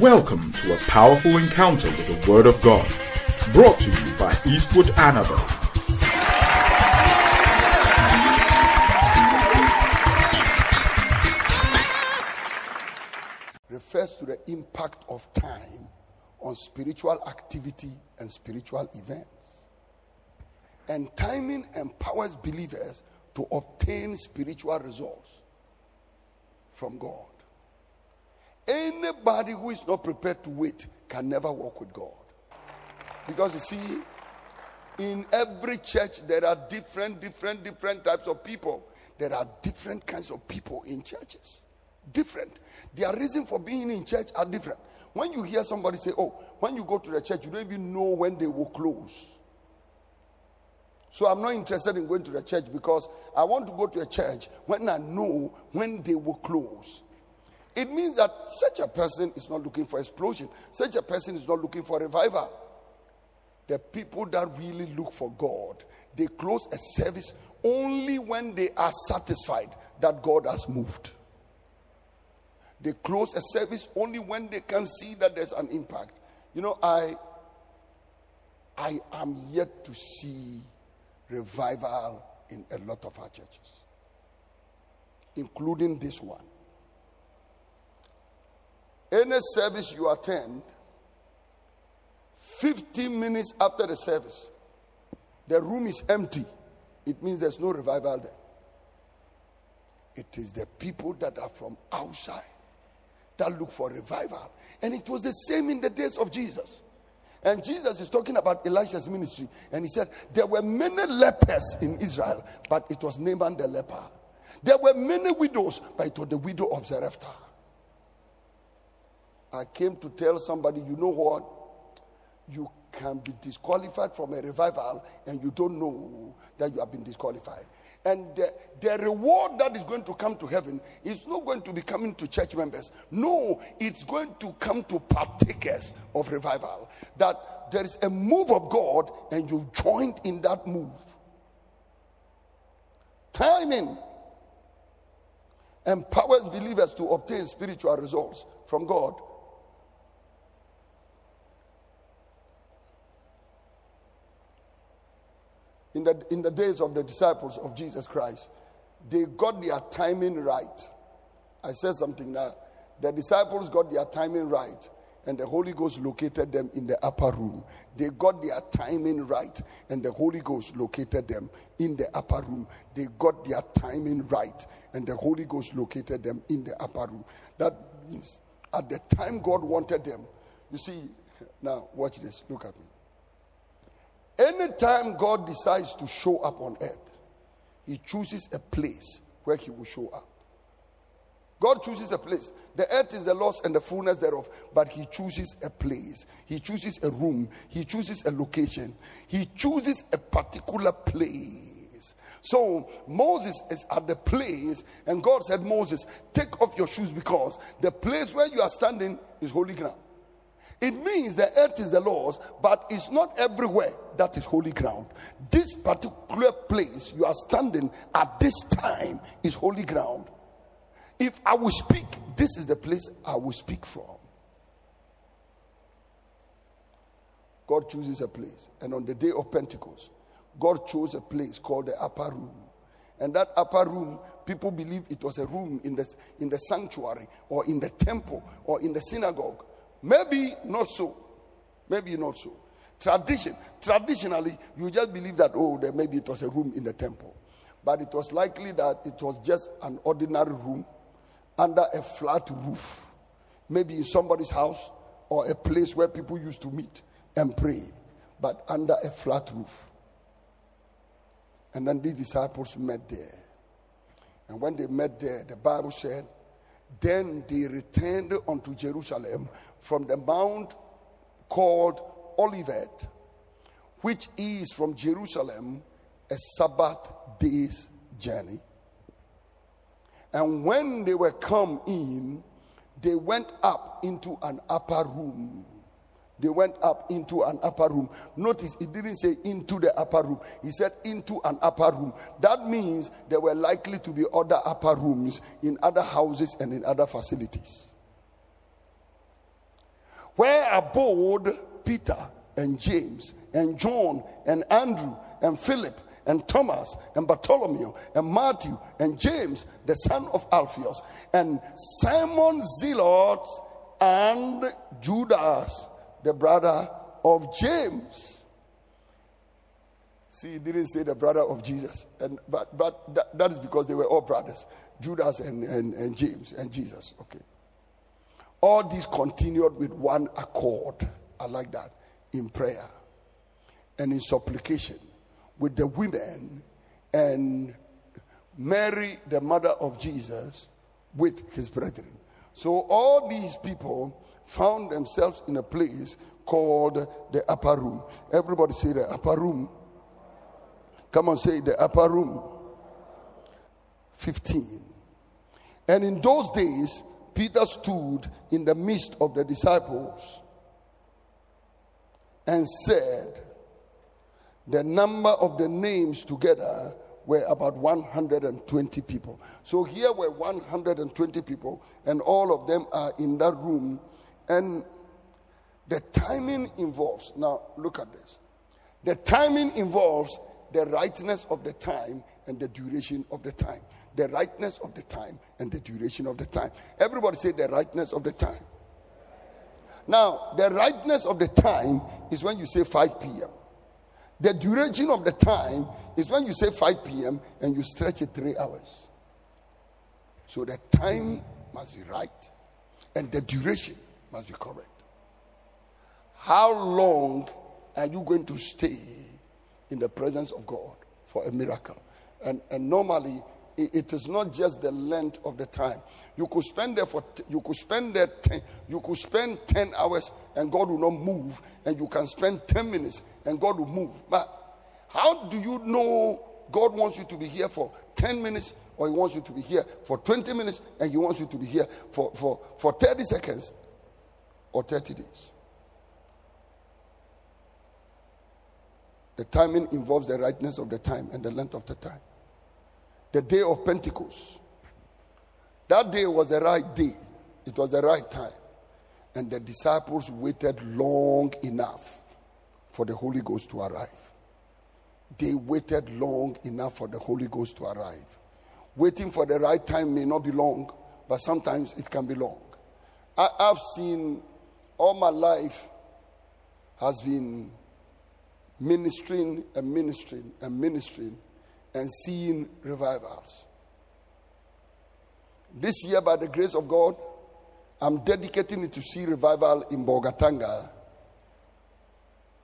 Welcome to a powerful encounter with the Word of God, brought to you by Eastwood Anaba. refers to the impact of time on spiritual activity and spiritual events. And timing empowers believers to obtain spiritual results from God. Anybody who is not prepared to wait can never walk with God. Because you see, in every church, there are different, different, different types of people. There are different kinds of people in churches. Different. Their reason for being in church are different. When you hear somebody say, Oh, when you go to the church, you don't even know when they will close. So I'm not interested in going to the church because I want to go to a church when I know when they will close. It means that such a person is not looking for explosion. Such a person is not looking for revival. The people that really look for God, they close a service only when they are satisfied that God has moved. They close a service only when they can see that there's an impact. You know, I I am yet to see revival in a lot of our churches, including this one. Any service you attend, 15 minutes after the service, the room is empty. It means there's no revival there. It is the people that are from outside that look for revival. And it was the same in the days of Jesus. And Jesus is talking about Elisha's ministry. And he said, There were many lepers in Israel, but it was Naaman the leper. There were many widows, but it was the widow of Zarephath. I came to tell somebody, you know what? You can be disqualified from a revival and you don't know that you have been disqualified. And the, the, reward that is going to come to heaven is not going to be coming to church members. No, it's going to come to partakers of revival. That there is a move of God and you've joined in that move. Timing empowers believers to obtain spiritual results from God. In the, in the days of the disciples of Jesus Christ, they got their timing right. I said something now. The disciples got their timing right, and the Holy Ghost located them in the upper room. They got their timing right, and the Holy Ghost located them in the upper room. They got their timing right, and the Holy Ghost located them in the upper room. That means at the time God wanted them. You see, now watch this. Look at me. Anytime God decides to show up on earth, He chooses a place where He will show up. God chooses a place. The earth is the loss and the fullness thereof, but He chooses a place. He chooses a room. He chooses a location. He chooses a particular place. So Moses is at the place, and God said, Moses, take off your shoes because the place where you are standing is holy ground. It means the earth is the Lord's, but it's not everywhere that is holy ground. This particular place you are standing at this time is holy ground. If I will speak, this is the place I will speak from. God chooses a place. And on the day of Pentecost, God chose a place called the upper room. And that upper room, people believe it was a room in the, in the sanctuary or in the temple or in the synagogue. Maybe not so. Maybe not so. Tradition, traditionally, you just believe that, oh, there maybe it was a room in the temple. But it was likely that it was just an ordinary room under a flat roof. Maybe in somebody's house or a place where people used to meet and pray, but under a flat roof. And then the disciples met there. And when they met there, the Bible said, then they returned unto Jerusalem from the mount called Olivet, which is from Jerusalem a Sabbath day's journey. And when they were come in, they went up into an upper room they went up into an upper room. Notice it didn't say into the upper room, he said into an upper room. That means there were likely to be other upper rooms in other houses and in other facilities. where abode Peter and James and John and Andrew and Philip and Thomas and Bartholomew and Matthew and James, the son of Alphaeus, and Simon Zealot and Judas, the brother of James. See, he didn't say the brother of Jesus, and but but that, that is because they were all brothers, Judas and, and, and James and Jesus. Okay. All these continued with one accord. I like that in prayer and in supplication with the women and Mary, the mother of Jesus, with his brethren. So all these people found themselves in a place called the upper room. Everybody say the upper room. Come on, say the upper room. 15. And in those days, Peter stood in the midst of the disciples and said, The number of the names together were about 120 people. So here were 120 people, and all of them are in that room. And the timing involves, now look at this. The timing involves the rightness of the time and the duration of the time. The rightness of the time and the duration of the time. Everybody say the rightness of the time. Now, the rightness of the time is when you say 5 p.m. The duration of the time is when you say 5 p.m. and you stretch it three hours. So the time must be right and the duration must be correct. How long are you going to stay in the presence of God for a miracle? And, and normally, it is not just the length of the time. You could spend there for you could spend there ten, you could spend 10 hours and God will not move, and you can spend 10 minutes and God will move. But how do you know God wants you to be here for 10 minutes or he wants you to be here for 20 minutes and he wants you to be here for, for, for 30 seconds or 30 days? The timing involves the rightness of the time and the length of the time the day of Pentecost. That day was the right day, it was the right time. And the disciples waited long enough for the Holy Ghost to arrive. They waited long enough for the Holy Ghost to arrive. Waiting for the right time may not be long, but sometimes it can be long. I, have seen all my life has been ministering and ministering and ministering and seeing revivals. This year, by the grace of God, I'm dedicating it to see revival in Bolgatanga,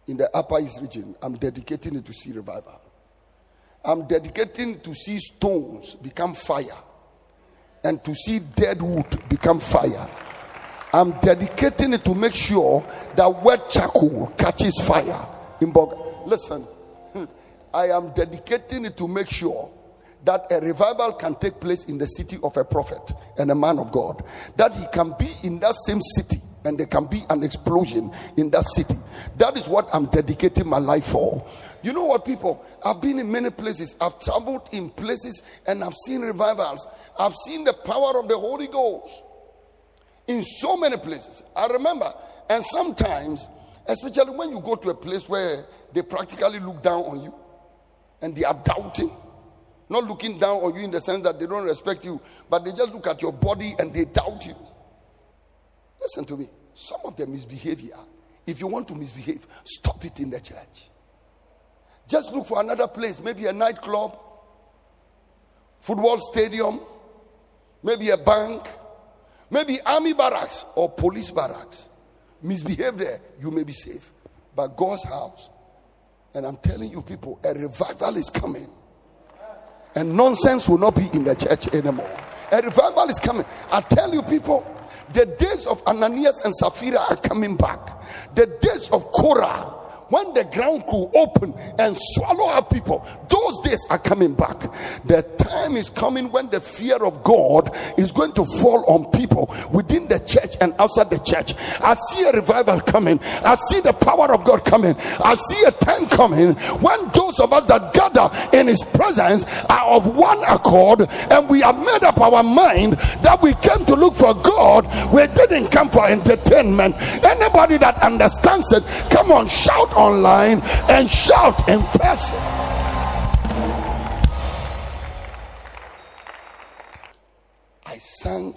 in the Upper East region. I'm dedicating it to see revival. I'm dedicating to see stones become fire and to see dead wood become fire. I'm dedicating it to make sure that wet charcoal catches fire in Bolga. Listen, hmm. I am dedicating it to make sure that a revival can take place in the city of a prophet and a man of God. That he can be in that same city and there can be an explosion in that city. That is what I'm dedicating my life for. You know what, people? I've been in many places, I've traveled in places and I've seen revivals. I've seen the power of the Holy Ghost in so many places. I remember, and sometimes, especially when you go to a place where they practically look down on you and they are doubting. Not looking down on you in the sense that they don't respect you, but they just look at your body and they doubt you. Listen to me. Some of them misbehavior. If you want to misbehave, stop it in the church. Just look for another place, maybe a nightclub, football stadium, maybe a bank, maybe army barracks or police barracks. Misbehave there, you may be safe. But God's house, and I'm telling you, people, a revival is coming. And nonsense will not be in the church anymore. A revival is coming. I tell you, people, the days of Ananias and Sapphira are coming back. The days of Korah when the ground could open and swallow up people, those days are coming back. The time is coming when the fear of God is going to fall on people within the church and outside the church. I see a revival coming. I see the power of God coming. I see a time coming when those of us that gather in His presence are of one accord and we have made up our mind that we came to look for God. We didn't come for entertainment. Anybody that understands it, come on, shout online and shout in person. I sang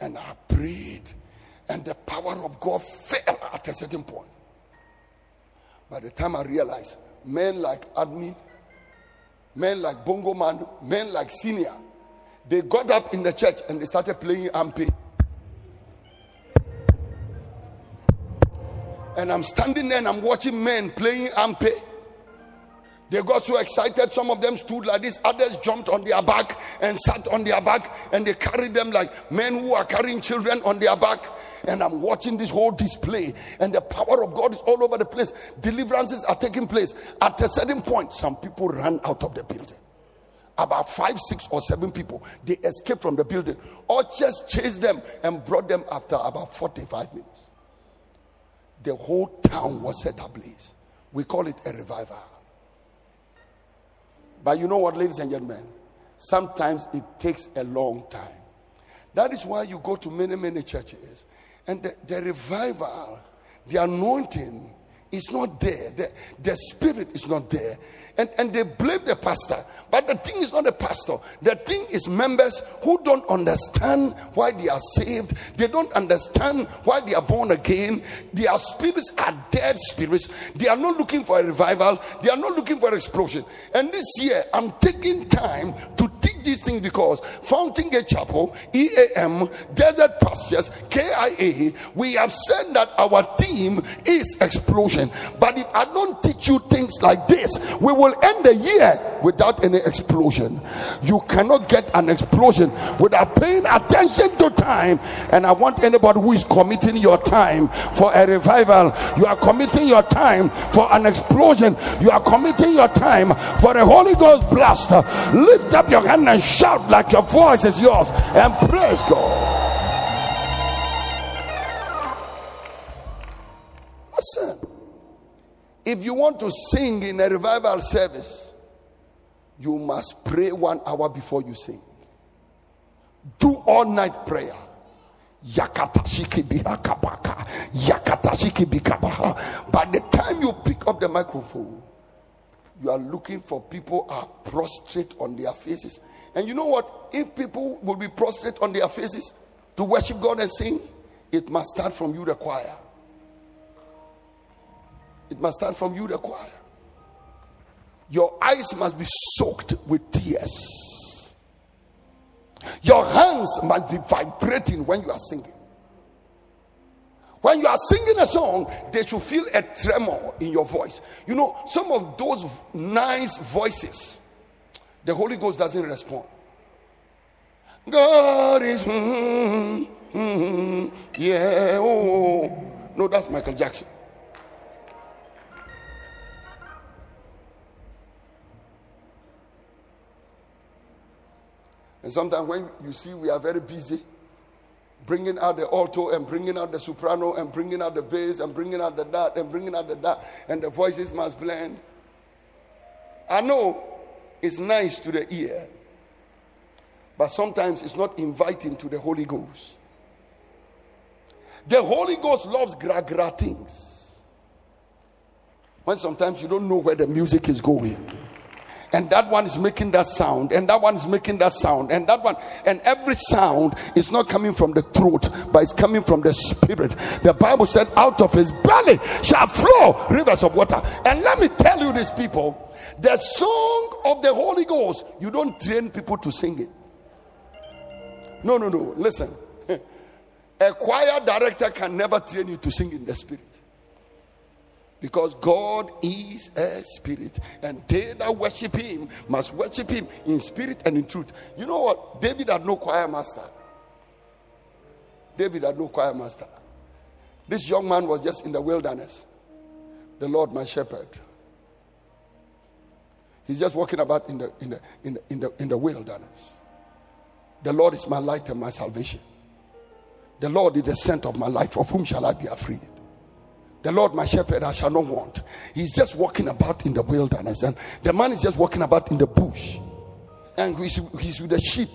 and I prayed, and the power of God fell at a certain point. By the time I realized, men like admin, men like bongo man, men like senior, they got up in the church and they started playing ampe. And I'm standing there and I'm watching men playing ampe. They got so excited. Some of them stood like this. Others jumped on their back and sat on their back. And they carried them like men who are carrying children on their back. And I'm watching this whole display. And the power of God is all over the place. Deliverances are taking place. At a certain point, some people ran out of the building. About five, six, or seven people. They escaped from the building. Or just chased them and brought them after about 45 minutes the whole town was set ablaze. We call it a revival. But you know what, ladies and gentlemen? Sometimes it takes a long time. That is why you go to many, many churches, and the, the revival, the anointing, is not there. The, the spirit is not there. And, and they blame the pastor. But the thing is not the pastor. The thing is members who don't understand why they are saved. They don't understand why they are born again. Their spirits are dead spirits. They are not looking for a revival. They are not looking for an explosion. And this year, I'm taking time to teach these things because Fountain Gate Chapel, EAM, Desert Pastures, KIA, we have said that our theme is explosion. But if I don't teach you things like this, we will end the year without any explosion. You cannot get an explosion without paying attention to time. And I want anybody who is committing your time for a revival, you are committing your time for an explosion, you are committing your time for a Holy Ghost blast. Lift up your hand and shout like your voice is yours and praise God. Listen. If you want to sing in a revival service, you must pray one hour before you sing. Do all night prayer. By the time you pick up the microphone, you are looking for people are prostrate on their faces. And you know what? If people will be prostrate on their faces to worship God and sing, it must start from you, the choir. It must start from you, the choir. Your eyes must be soaked with tears. Your hands must be vibrating when you are singing. When you are singing a song, they should feel a tremor in your voice. You know, some of those nice voices, the Holy Ghost doesn't respond. God is, mm, mm, yeah, oh, no, that's Michael Jackson. And sometimes when you see we are very busy, bringing out the alto and bringing out the soprano and bringing out the bass and bringing out the that and bringing out the that, and the voices must blend. I know it's nice to the ear, but sometimes it's not inviting to the Holy Ghost. The Holy Ghost loves gra gra things. When sometimes you don't know where the music is going and that one is making that sound, and that one is making that sound, and that one, and every sound is not coming from the throat, but it's coming from the spirit. The Bible said, Out of his belly shall flow rivers of water. And let me tell you, these people, the song of the Holy Ghost, you don't train people to sing it. No, no, no. Listen, a choir director can never train you to sing in the spirit. Because God is a spirit, and they that worship him must worship him in spirit and in truth. You know what? David had no choir master. David had no choir master. This young man was just in the wilderness. The Lord my shepherd. He's just walking about in the, in the, in the, in the, in the wilderness. The Lord is my light and my salvation. The Lord is the strength of my life. Of whom shall I be afraid? The Lord my shepherd, I shall not want. He's just walking about in the wilderness, and the man is just walking about in the bush, and he's, he's with the sheep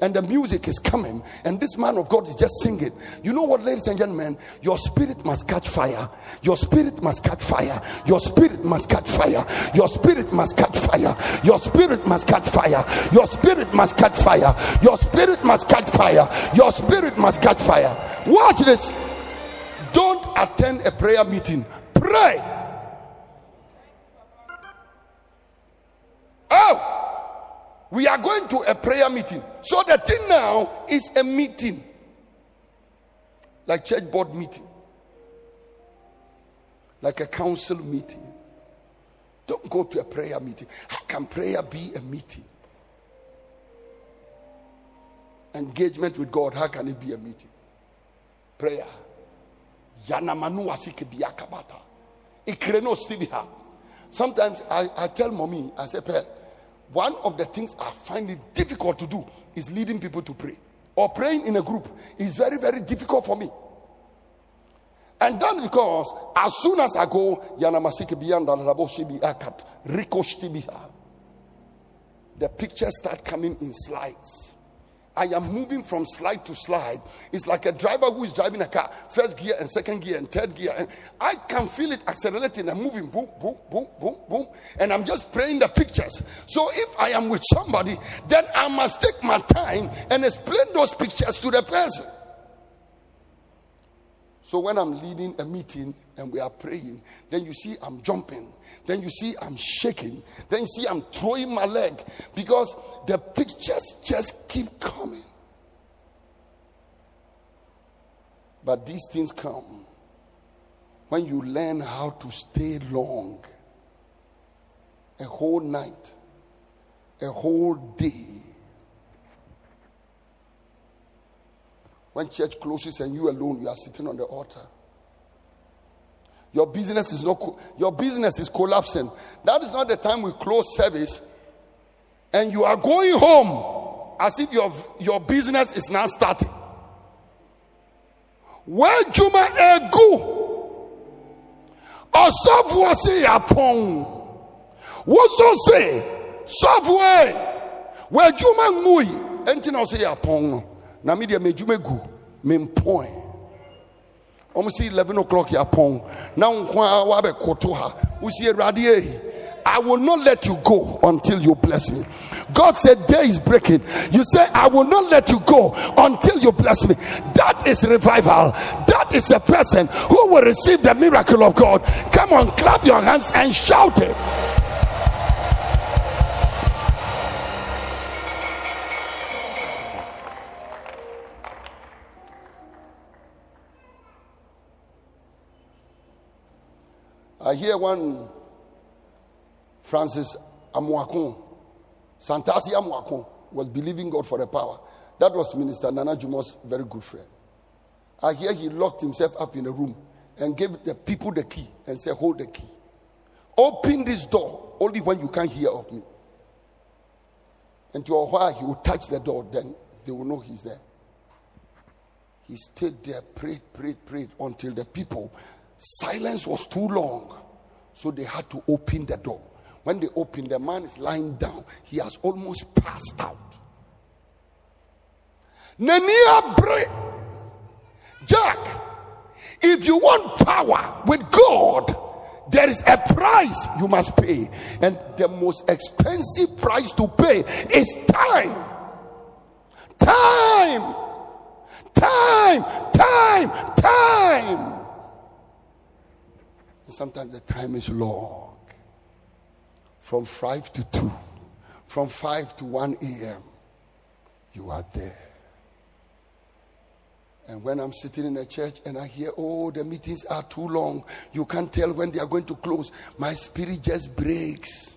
and the music is coming, and this man of God is just singing. You know what, ladies and gentlemen? Your spirit must catch fire. Your spirit must catch fire. Your spirit must catch fire. Your spirit must catch fire. Your spirit must catch fire. Your spirit must catch fire. Your spirit must catch fire. Your spirit must catch fire. Watch this. Attend a prayer meeting. Pray. Oh! We are going to a prayer meeting. So the thing now is a meeting, like church board meeting, like a council meeting. Don't go to a prayer meeting. How can prayer be a meeting? Engagement with God, how can it be a meeting? Prayer. Yanamanu wasike biyakabata. Ikreno stibiha. Sometimes I, I tell mommy, I say, one of the things I find it difficult to do is leading people to pray or praying in a group is very, very difficult for me. And that's because as soon as I go, the pictures start coming in slides. I am moving from slide to slide. It's like a driver who is driving a car, first gear and second gear and third gear. And I can feel it accelerating and moving, boom, boom, boom, boom, boom. And I'm just praying the pictures. So if I am with somebody, then I must take my time and explain those pictures to the person. So when I'm leading a meeting and we are praying, then you see I'm jumping. Then you see I'm shaking. Then you see I'm throwing my leg because the pictures just keep coming. But these things come when you learn how to stay long a whole night, a whole day When church closes and you alone, you are sitting on the altar. Your business is not your business is collapsing. That is not the time we close service and you are going home as if your, your business is now starting. Where Juma egu sí yapọn wọ́n sọ sẹ́ sọfọ ẹ̀ wọ́n Juma ngui ẹ̀ ntí na ọsẹ yapọn no na me deɛ m'adwuma gu mempɔn ɔmo si 11 o'clock yɛ apɔn na nko a wabɛkoto ha wosi awurade ehi I will not let you go until you bless me. God said, Day is breaking. You say, I will not let you go until you bless me. That is revival. That is a person who will receive the miracle of God. Come on, clap your hands and shout it. I hear one Francis Amoako, Santasi Amoako, was believing God for the power. That was Minister Nana Jumo's very good friend. I hear he locked himself up in a room and gave the people the key and said, Hold the key. Open this door only when you can hear of me. And to a while he will touch the door, then they will know he's there. He stayed there, prayed, prayed, prayed until the people Silence was too long, so they had to open the door. When they opened, the man is lying down. He has almost passed out. Nania Bre Jack, if you want power with God, there is a price you must pay. And the most expensive price to pay is time. Time. Time. Time. Time sometimes the time is long. From 5 to 2, from 5 to 1 a.m., you are there. And when I'm sitting in a church and I hear, oh, the meetings are too long, you can't tell when they are going to close, my spirit just breaks.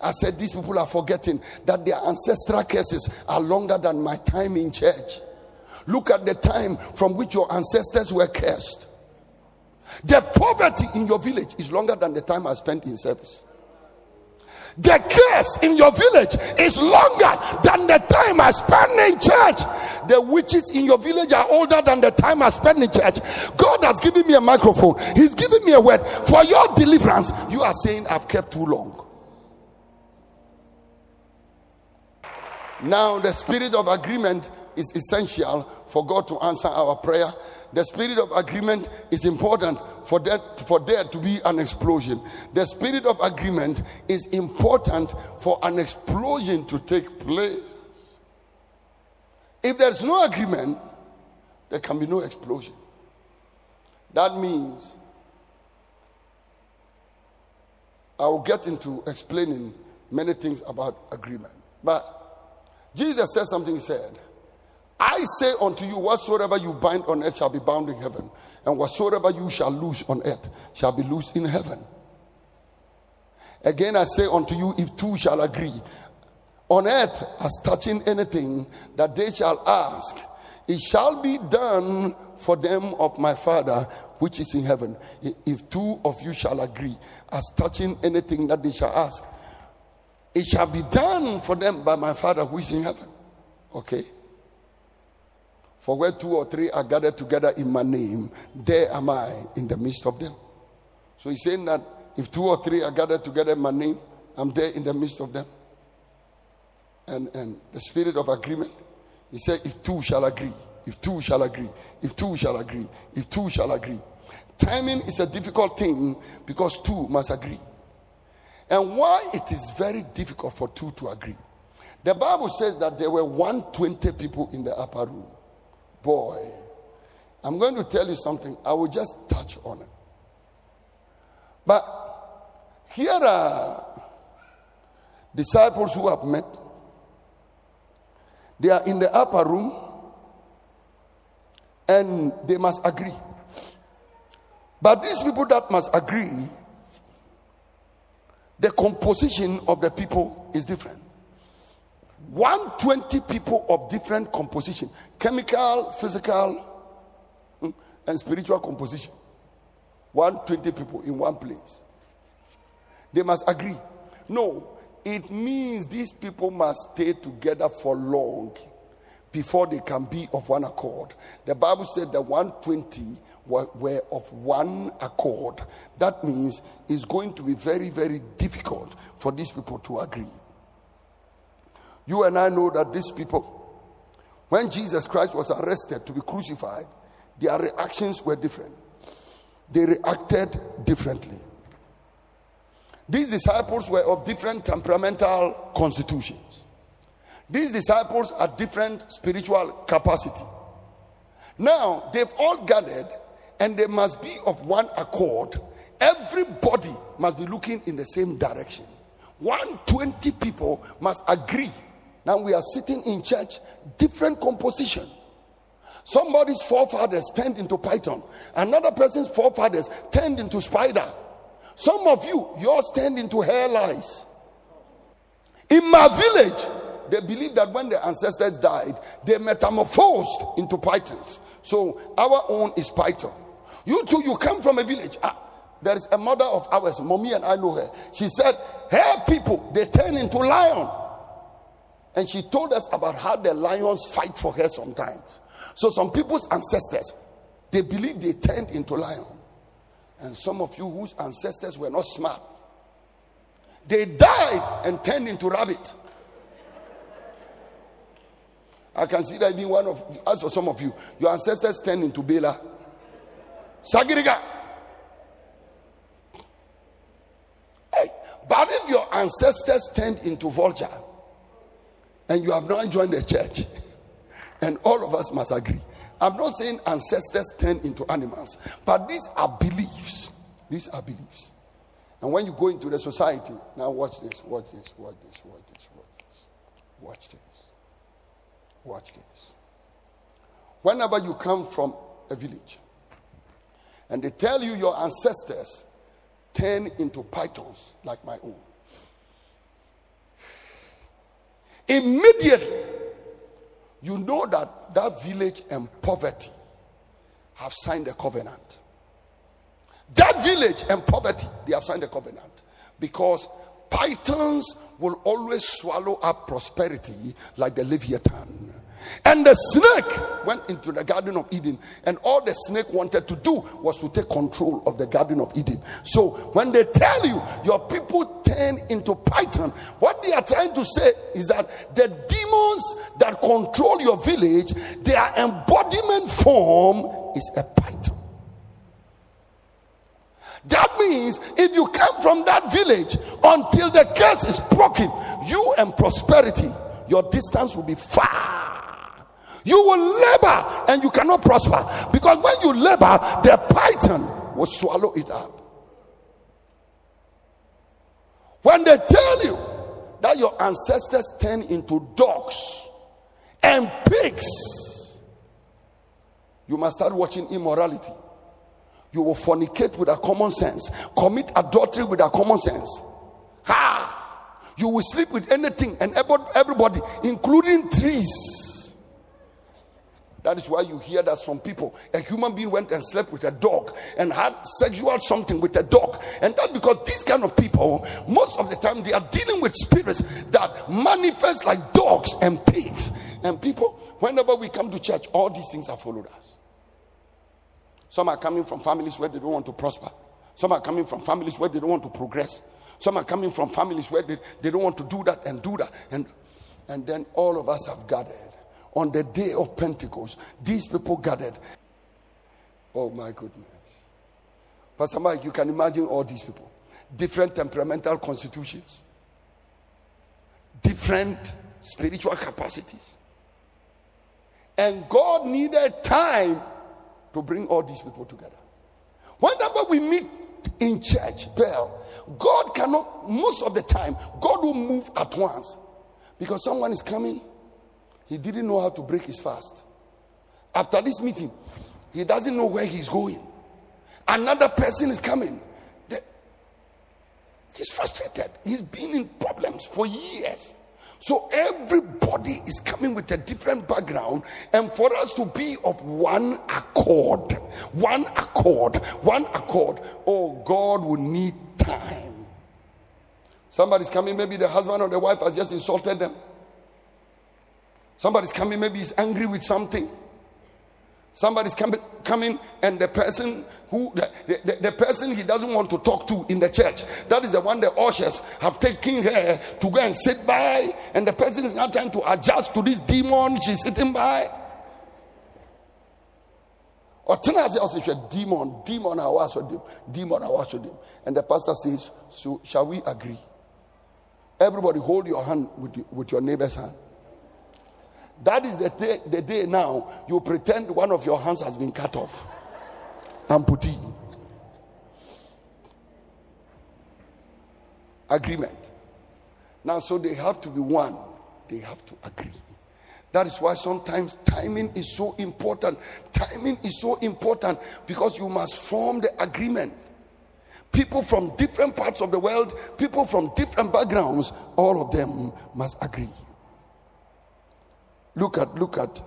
I said, these people are forgetting that their ancestral cases are longer than my time in church. Look at the time from which your ancestors were cursed. The poverty in your village is longer than the time I spent in service. The curse in your village is longer than the time I spend in church. The witches in your village are older than the time I spend in church. God has given me a microphone, He's given me a word for your deliverance. You are saying, I've kept too long. Now, the spirit of agreement is essential for God to answer our prayer. The spirit of agreement is important for that for there to be an explosion. The spirit of agreement is important for an explosion to take place. If there's no agreement, there can be no explosion. That means I will get into explaining many things about agreement. But Jesus said something, he said, I say unto you, whatsoever you bind on earth shall be bound in heaven, and whatsoever you shall loose on earth shall be loosed in heaven. Again, I say unto you, if two shall agree on earth as touching anything that they shall ask, it shall be done for them of my Father which is in heaven. If two of you shall agree as touching anything that they shall ask, it shall be done for them by my Father who is in heaven. Okay? For where two or three are gathered together in my name, there am I in the midst of them. So he's saying that if two or three are gathered together in my name, I'm there in the midst of them. And, and the spirit of agreement, he said, if two shall agree, if two shall agree, if two shall agree, if two shall agree. Timing is a difficult thing because two must agree. And why it is very difficult for two to agree. The Bible says that there were 120 people in the upper room. Boy, I'm going to tell you something. I will just touch on it. But here are disciples who have met. They are in the upper room and they must agree. But these people that must agree the composition of the people is different. 120 people of different composition chemical, physical, hmm, and spiritual composition. 120 people in one place. They must agree. No, it means these people must stay together for long before they can be of one accord. The Bible said that 120 were, were of one accord. That means it's going to be very, very difficult for these people to agree. You and I know that these people, when Jesus Christ was arrested to be crucified, their reactions were different. They reacted differently. These disciples were of different temperamental constitutions. These disciples are different spiritual capacity. Now, they've all gathered and they must be of one accord. Everybody must be looking in the same direction. 120 people must agree. Now we are sitting in church, different composition. Somebody's forefathers turned into python. Another person's forefathers turned into spider. Some of you, yours turned into hair lice. In my village, they believe that when their ancestors died, they metamorphosed into pythons. So our own is python. You too, you come from a village. Ah, there is a mother of ours, mommy, and I know her. She said, Her people, they turn into lion. And she told us about how the lions fight for her sometimes. So some people's ancestors, they believe they turned into lion. And some of you whose ancestors were not smart, they died and turned into rabbit. I can see that even one of, as for some of you, your ancestors turned into Bela. Sagiriga. Hey, but if your ancestors turned into vulture and you have not joined the church, and all of us must agree. I'm not saying ancestors turn into animals, but these are beliefs. These are beliefs. And when you go into the society, now watch this, watch this, watch this, watch this, watch this, watch this. Watch this. Whenever you come from a village and they tell you your ancestors turn into pythons like my own, immediately you know that that village and poverty have signed a covenant. That village and poverty, they have signed a covenant because pythons will always swallow up prosperity like the Leviathan. And the snake went into the Garden of Eden, and all the snake wanted to do was to take control of the Garden of Eden. So when they tell you your people turn into python, what they are trying to say is that the demons that control your village, their embodiment form is a python. That means if you come from that village until the curse is broken, you and prosperity, your distance will be far. You will labor and you cannot prosper because when you labor, the python will swallow it up. When they tell you that your ancestors turn into dogs and pigs, you must start watching immorality. You will fornicate with a common sense, commit adultery with a common sense. Ha! You will sleep with anything and everybody, including trees. That is why you hear that some people, a human being went and slept with a dog and had sexual something with a dog. And that because these kind of people, most of the time, they are dealing with spirits that manifest like dogs and pigs. And people, whenever we come to church, all these things have followed us. Some are coming from families where they don't want to prosper. Some are coming from families where they don't want to progress. Some are coming from families where they, they don't want to do that and do that. And, and then all of us have gathered on the day of Pentecost, these people gathered. Oh my goodness. Pastor Mike, you can imagine all these people. Different temperamental constitutions, different spiritual capacities. And God needed time to bring all these people together. Whenever we meet in church, Bell, God cannot, most of the time, God will move at once because someone is coming he didn't know how to break his fast. After this meeting, he doesn't know where he's going. Another person is coming. He's frustrated. He's been in problems for years. So everybody is coming with a different background, and for us to be of one accord, one accord, one accord, oh, God will need time. Somebody's coming, maybe the husband or the wife has just insulted them. Somebody's coming, maybe he's angry with something. Somebody's coming, and the person who the, the, the, person he doesn't want to talk to in the church, that is the one the ushers have taken her to go and sit by, and the person is now trying to adjust to this demon she's sitting by. Or tonight also a demon, demon I with him, demon I with him. And the pastor says, So shall we agree? Everybody hold your hand with, with your neighbor's hand. That is the day, the day now you pretend one of your hands has been cut off. Amputee. Agreement. Now, so they have to be one. They have to agree. That is why sometimes timing is so important. Timing is so important because you must form the agreement. People from different parts of the world, people from different backgrounds, all of them must agree. Look at, look at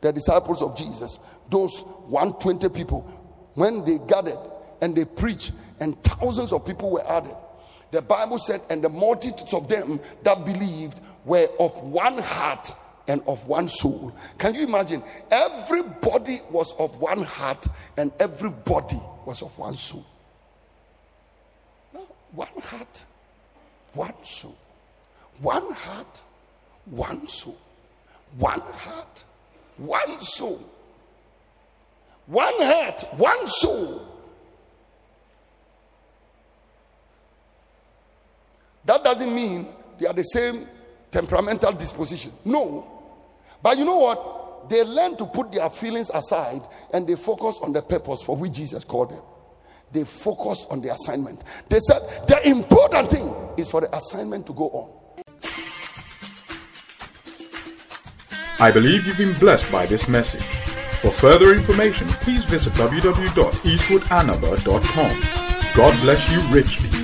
the disciples of Jesus, those 120 people, when they gathered and they preached, and thousands of people were added. The Bible said, and the multitudes of them that believed were of one heart and of one soul. Can you imagine? Everybody was of one heart and everybody was of one soul. One heart, one soul. One heart, one soul, one heart, one soul, one heart, one soul. That doesn't mean they are the same temperamental disposition. No. But you know what? They learn to put their feelings aside and they focus on the purpose for which Jesus called them. They focus on the assignment. They said the important thing is for the assignment to go on. I believe you've been blessed by this message. For further information, please visit www.eastwoodanaba.com. God bless you richly.